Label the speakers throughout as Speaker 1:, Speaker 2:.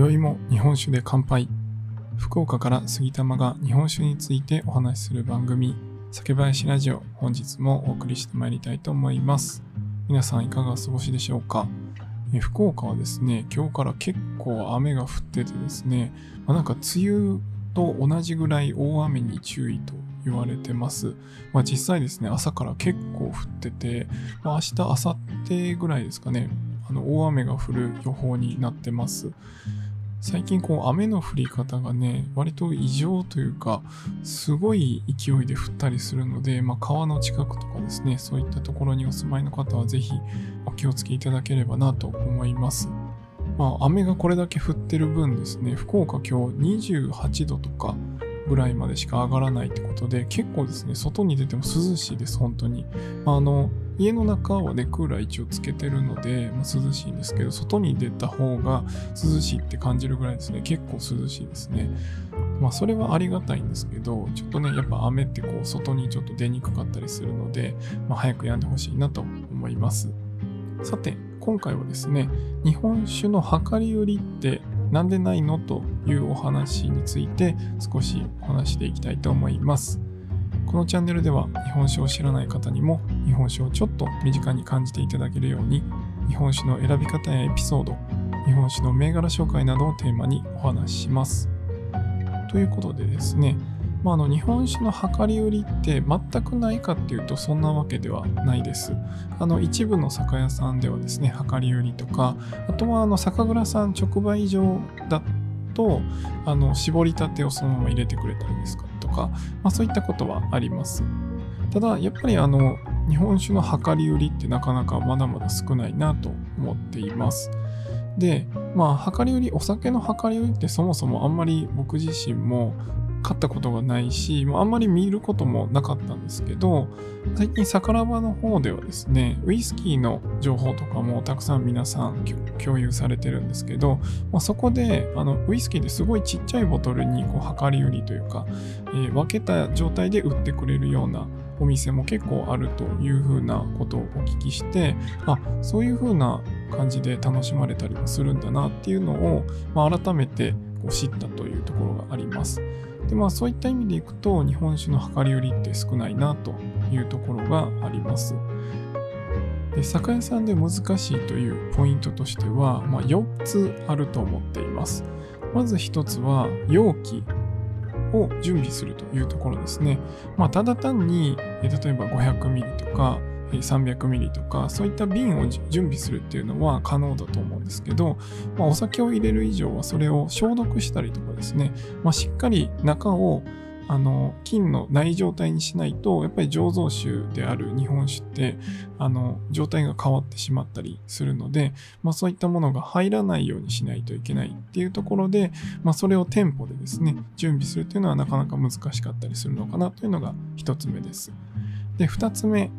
Speaker 1: 宵も日本酒で乾杯福岡から杉玉が日本酒についてお話しする番組酒林ラジオ本日もお送りしてまいりたいと思います皆さんいかがお過ごしでしょうか？福岡はですね今日から結構雨が降っててですね、まあ、なんか梅雨と同じぐらい大雨に注意と言われてます。まあ、実際ですね、朝から結構降ってて、まあ、明日、明後日ぐらいですかね、あの大雨が降る予報になってます。最近こう雨の降り方がね、割と異常というか、すごい勢いで降ったりするので、まあ、川の近くとかですね、そういったところにお住まいの方はぜひお気をつけいただければなと思います。まあ、雨がこれだけ降ってる分ですね、福岡今日28度とかぐらいまでしか上がらないってことで、結構ですね、外に出ても涼しいです、本当に。あの、家の中はね、クーラー一応つけてるので、まあ、涼しいんですけど、外に出た方が涼しいって感じるぐらいですね、結構涼しいですね。まあ、それはありがたいんですけど、ちょっとね、やっぱ雨ってこう、外にちょっと出にくかったりするので、まあ、早く止んでほしいなと思います。さて、今回はですね、日本酒の量り売りってなんでないのというお話について少しお話していきたいと思います。このチャンネルでは日本酒を知らない方にも日本酒をちょっと身近に感じていただけるように日本酒の選び方やエピソード、日本酒の銘柄紹介などをテーマにお話しします。ということでですね、まあ、あの日本酒の量り売りって全くないかっていうとそんなわけではないです。あの一部の酒屋さんではですね、量り売りとか、あとはあの酒蔵さん直売所だと、あの絞りたてをそのまま入れてくれたりですとか、まあ、そういったことはあります。ただ、やっぱりあの日本酒の量り売りってなかなかまだまだ少ないなと思っています。で、まあ、量り売り、お酒の量り売りってそもそもあんまり僕自身も買ったことがないし、あんまり見ることもなかったんですけど、最近、サラバの方ではですね、ウイスキーの情報とかもたくさん皆さん共有されてるんですけど、まあ、そこであのウイスキーですごいちっちゃいボトルにこう量り売りというか、えー、分けた状態で売ってくれるようなお店も結構あるというふうなことをお聞きして、あ、そういうふうな感じで楽しまれたりもするんだなっていうのを、まあ、改めて知ったというところがあります。でまあそういった意味でいくと日本酒の量り売りって少ないなというところがあります。で酒屋さんで難しいというポイントとしては、まあ、4つあると思っています。まず1つは容器を準備するというところですね。まあ、ただ単に、例えば500ミリとか300ミリとかそういった瓶を準備するっていうのは可能だと思うんですけど、まあ、お酒を入れる以上はそれを消毒したりとかですね、まあ、しっかり中をあの菌のない状態にしないとやっぱり醸造酒である日本酒ってあの状態が変わってしまったりするので、まあ、そういったものが入らないようにしないといけないっていうところで、まあ、それを店舗でですね準備するっていうのはなかなか難しかったりするのかなというのが1つ目です。で2つ目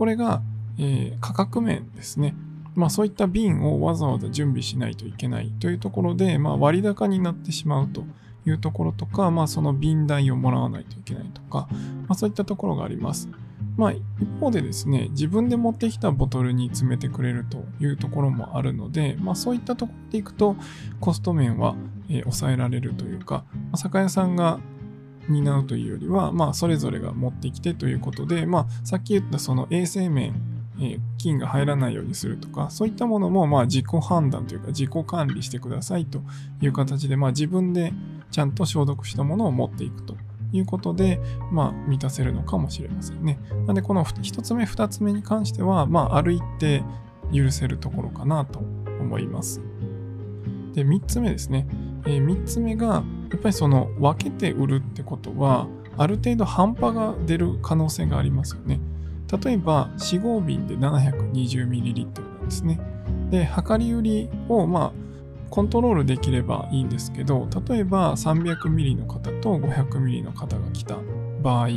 Speaker 1: これが、えー、価格面ですね。まあそういった瓶をわざわざ準備しないといけないというところで、まあ割高になってしまうというところとか、まあその瓶代をもらわないといけないとか、まあそういったところがあります。まあ一方でですね、自分で持ってきたボトルに詰めてくれるというところもあるので、まあそういったところでいくとコスト面は、え、抑えられるというか、ま、酒屋さんが担うというよりは、まあ、それぞれが持ってきてということで、まあ、さっき言ったその衛生面、え、菌が入らないようにするとか、そういったものも、ま、自己判断というか、自己管理してくださいという形で、まあ、自分でちゃんと消毒したものを持っていくということで、まあ、満たせるのかもしれませんね。なので、この1つ目、2つ目に関しては、まあ、ある一定許せるところかなと思います。で、3つ目ですね。えー、3つ目が、やっぱりその分けて売るってことは、ある程度半端が出る可能性がありますよね。例えば、4合瓶で 720ml なんですね。で、量り売りを、まあ、コントロールできればいいんですけど、例えば 300ml の方と 500ml の方が来た場合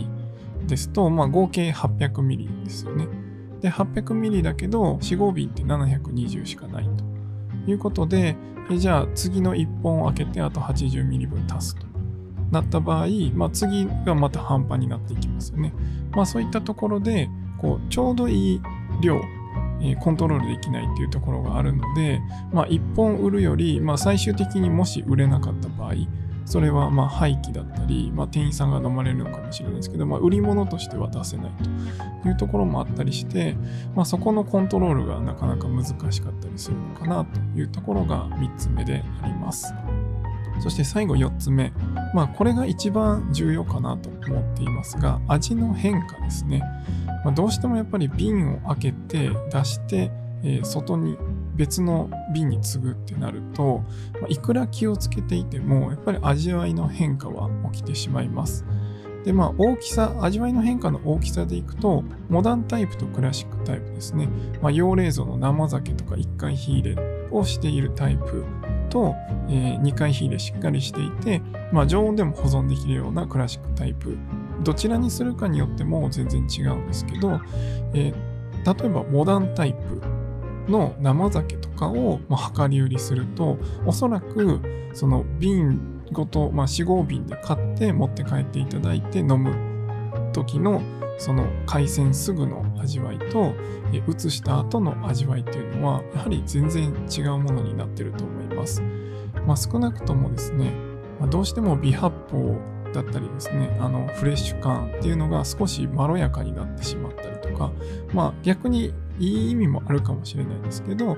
Speaker 1: ですと、まあ、合計 800ml ですよね。で、800ml だけど、4合瓶って720しかないということで、えじゃあ次の1本を開けてあと80ミリ分足すとなった場合、まあ、次がまた半端になっていきますよね。まあそういったところでこうちょうどいい量、えコントロールできないっていうところがあるので、まあ、1本売るより、まあ、最終的にもし売れなかった場合、それはま廃棄だったり、まあ、店員さんが飲まれるのかもしれないですけど、まあ、売り物としては出せないというところもあったりして、まあ、そこのコントロールがなかなか難しかったりするのかなというところが3つ目であります。そして最後4つ目。まあこれが一番重要かなと思っていますが、味の変化ですね。まあ、どうしてもやっぱり瓶を開けて出して、えー、外に別の瓶に継ぐってなると、ま、いくら気をつけていてもやっぱり味わいの変化は起きてしまいます。でまあ大きさ、味わいの変化の大きさでいくと、モダンタイプとクラシックタイプですね。まあ、養冷蔵の生酒とか1回火入れをしているタイプと、えー、2回火入れしっかりしていて、まあ、常温でも保存できるようなクラシックタイプ。どちらにするかによっても全然違うんですけど、えー、例えばモダンタイプの生酒とかを、まあ、量り売りすると、おそらくその瓶ごと、まあ、4合瓶で買って持って帰っていただいて飲む時のその海鮮すぐの味わいと移した後の味わいっていうのはやはり全然違うものになってると思います。まあ、少なくともですね、まあ、どうしても微発泡だったりですね、あのフレッシュ感っていうのが少しまろやかになってしまったりとか、まあ逆にいい意味もあるかもしれないですけど、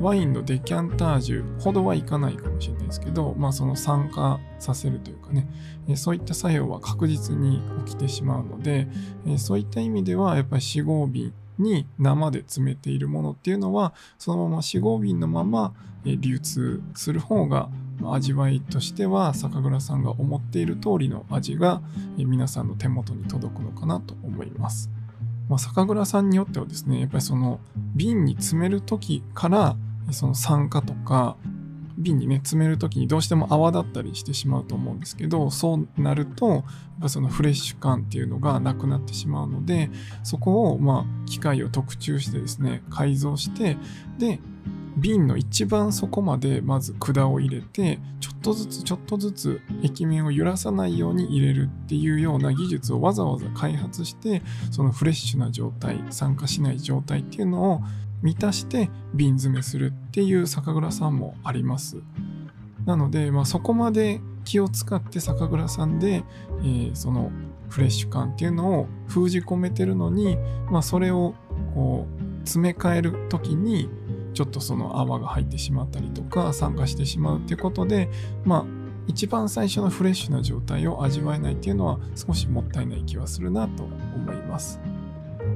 Speaker 1: ワインのデキャンタージュほどはいかないかもしれないですけど、まあその酸化させるというかね、そういった作用は確実に起きてしまうので、そういった意味ではやっぱり4合瓶に生で詰めているものっていうのは、そのまま4合瓶のまま流通する方が味わいとしては酒蔵さんが思っている通りの味が皆さんの手元に届くのかなと思います。まあ、酒蔵さんによってはですね、やっぱりその瓶に詰める時からその酸化とか瓶にね詰める時にどうしても泡立ったりしてしまうと思うんですけどそうなるとやっぱそのフレッシュ感っていうのがなくなってしまうのでそこをまあ機械を特注してですね改造してで瓶の一番底までまず管を入れてちょっとずつちょっとずつ液面を揺らさないように入れるっていうような技術をわざわざ開発してそのフレッシュな状態酸化しない状態っていうのを満たして瓶詰めするっていう酒蔵さんもあります。なので、まあ、そこまで気を使って酒蔵さんで、えー、そのフレッシュ感っていうのを封じ込めてるのに、まあ、それをこう詰め替える時にちょっとその泡が入ってしまったりとか酸化してしまうっていうことでまあ一番最初のフレッシュな状態を味わえないっていうのは少しもったいない気はするなと思います。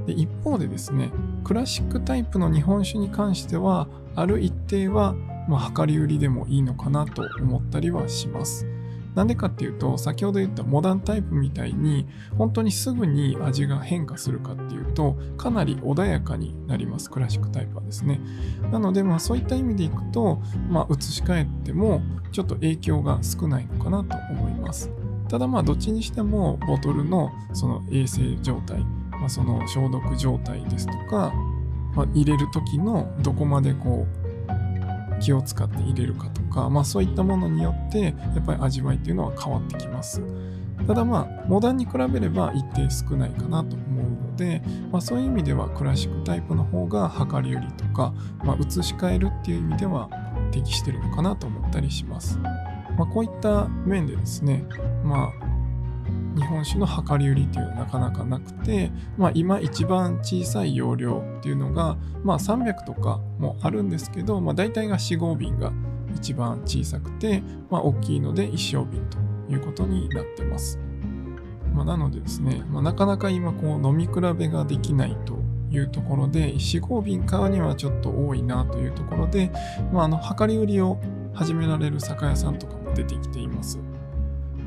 Speaker 1: で一方でですねクラシックタイプの日本酒に関してはある一定はまあ、量り売りでもいいのかなと思ったりはします。なんでかっていうと、先ほど言ったモダンタイプみたいに、本当にすぐに味が変化するかっていうと、かなり穏やかになります、クラシックタイプはですね。なので、まあそういった意味でいくと、まあ移し替えても、ちょっと影響が少ないのかなと思います。ただまあどっちにしても、ボトルのその衛生状態、まあ、その消毒状態ですとか、まあ、入れる時のどこまでこう気を使って入れるかとか、まあそういったものによってやっぱり味わいっていうのは変わってきます。ただまあモダンに比べれば一定少ないかなと思うので、まあ、そういう意味ではクラシックタイプの方が量り売りとか、まあ、移し替えるっていう意味では適してるのかなと思ったりします。まあ、こういった面でですね、まあ日本酒の量り売りっていうのはなかなかなくて、まあ、今一番小さい容量っていうのが、まあ、300とかもあるんですけど、まあ、大体が4合瓶が一番小さくて、まあ、大きいので1升瓶ということになってます。まあ、なのでですね、まあ、なかなか今こう飲み比べができないというところで、4合瓶買うにはちょっと多いなというところで、まあ、あの量り売りを始められる酒屋さんとかも出てきています。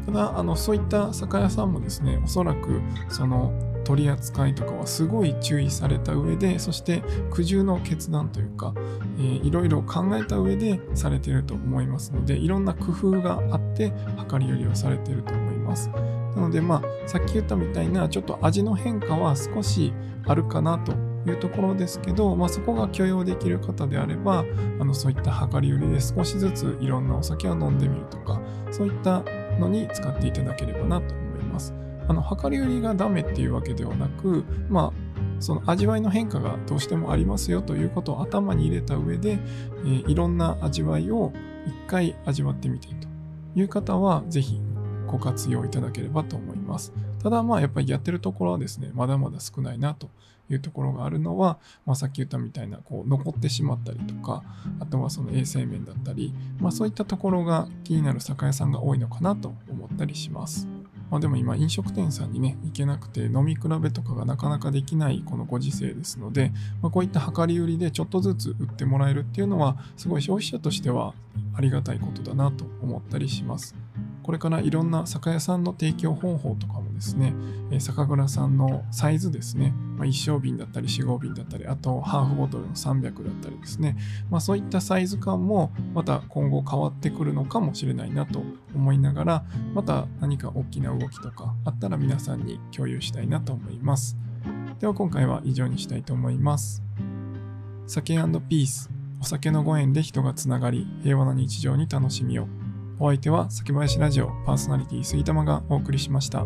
Speaker 1: ただあのそういった酒屋さんもですねおそらくその取り扱いとかはすごい注意された上でそして苦渋の決断というか、えー、いろいろ考えた上でされていると思いますのでいろんな工夫があって量り売りをされていると思います。なのでまあさっき言ったみたいなちょっと味の変化は少しあるかなというところですけど、まあ、そこが許容できる方であればあのそういった量り売りで少しずついろんなお酒を飲んでみるとかそういったのに使っていただければなと思います。あの量り売りがダメっていうわけではなく、まあ、その味わいの変化がどうしてもありますよということを頭に入れた上で、えー、いろんな味わいを一回味わってみたいという方は、ぜひご活用いただければと思います。ただまあやっぱりやってるところはですね、まだまだ少ないなというところがあるのは、まあ、さっき言ったみたいなこう残ってしまったりとか、あとはその衛生面だったり、まあそういったところが気になる酒屋さんが多いのかなと思ったりします。まあ、でも今飲食店さんにね、行けなくて飲み比べとかがなかなかできないこのご時世ですので、まあ、こういった量り売りでちょっとずつ売ってもらえるっていうのは、すごい消費者としてはありがたいことだなと思ったりします。これからいろんな酒屋さんの提供方法とかもですね、え酒蔵さんのサイズですね、まあ、1升瓶だったり4合瓶だったり、あとハーフボトルの300だったりですね、まあ、そういったサイズ感もまた今後変わってくるのかもしれないなと思いながら、また何か大きな動きとかあったら皆さんに共有したいなと思います。では今回は以上にしたいと思います。酒ピースお酒のご縁で人がつながり平和な日常に楽しみをお相手は酒林ラジオパーソナリティ杉玉がお送りしました。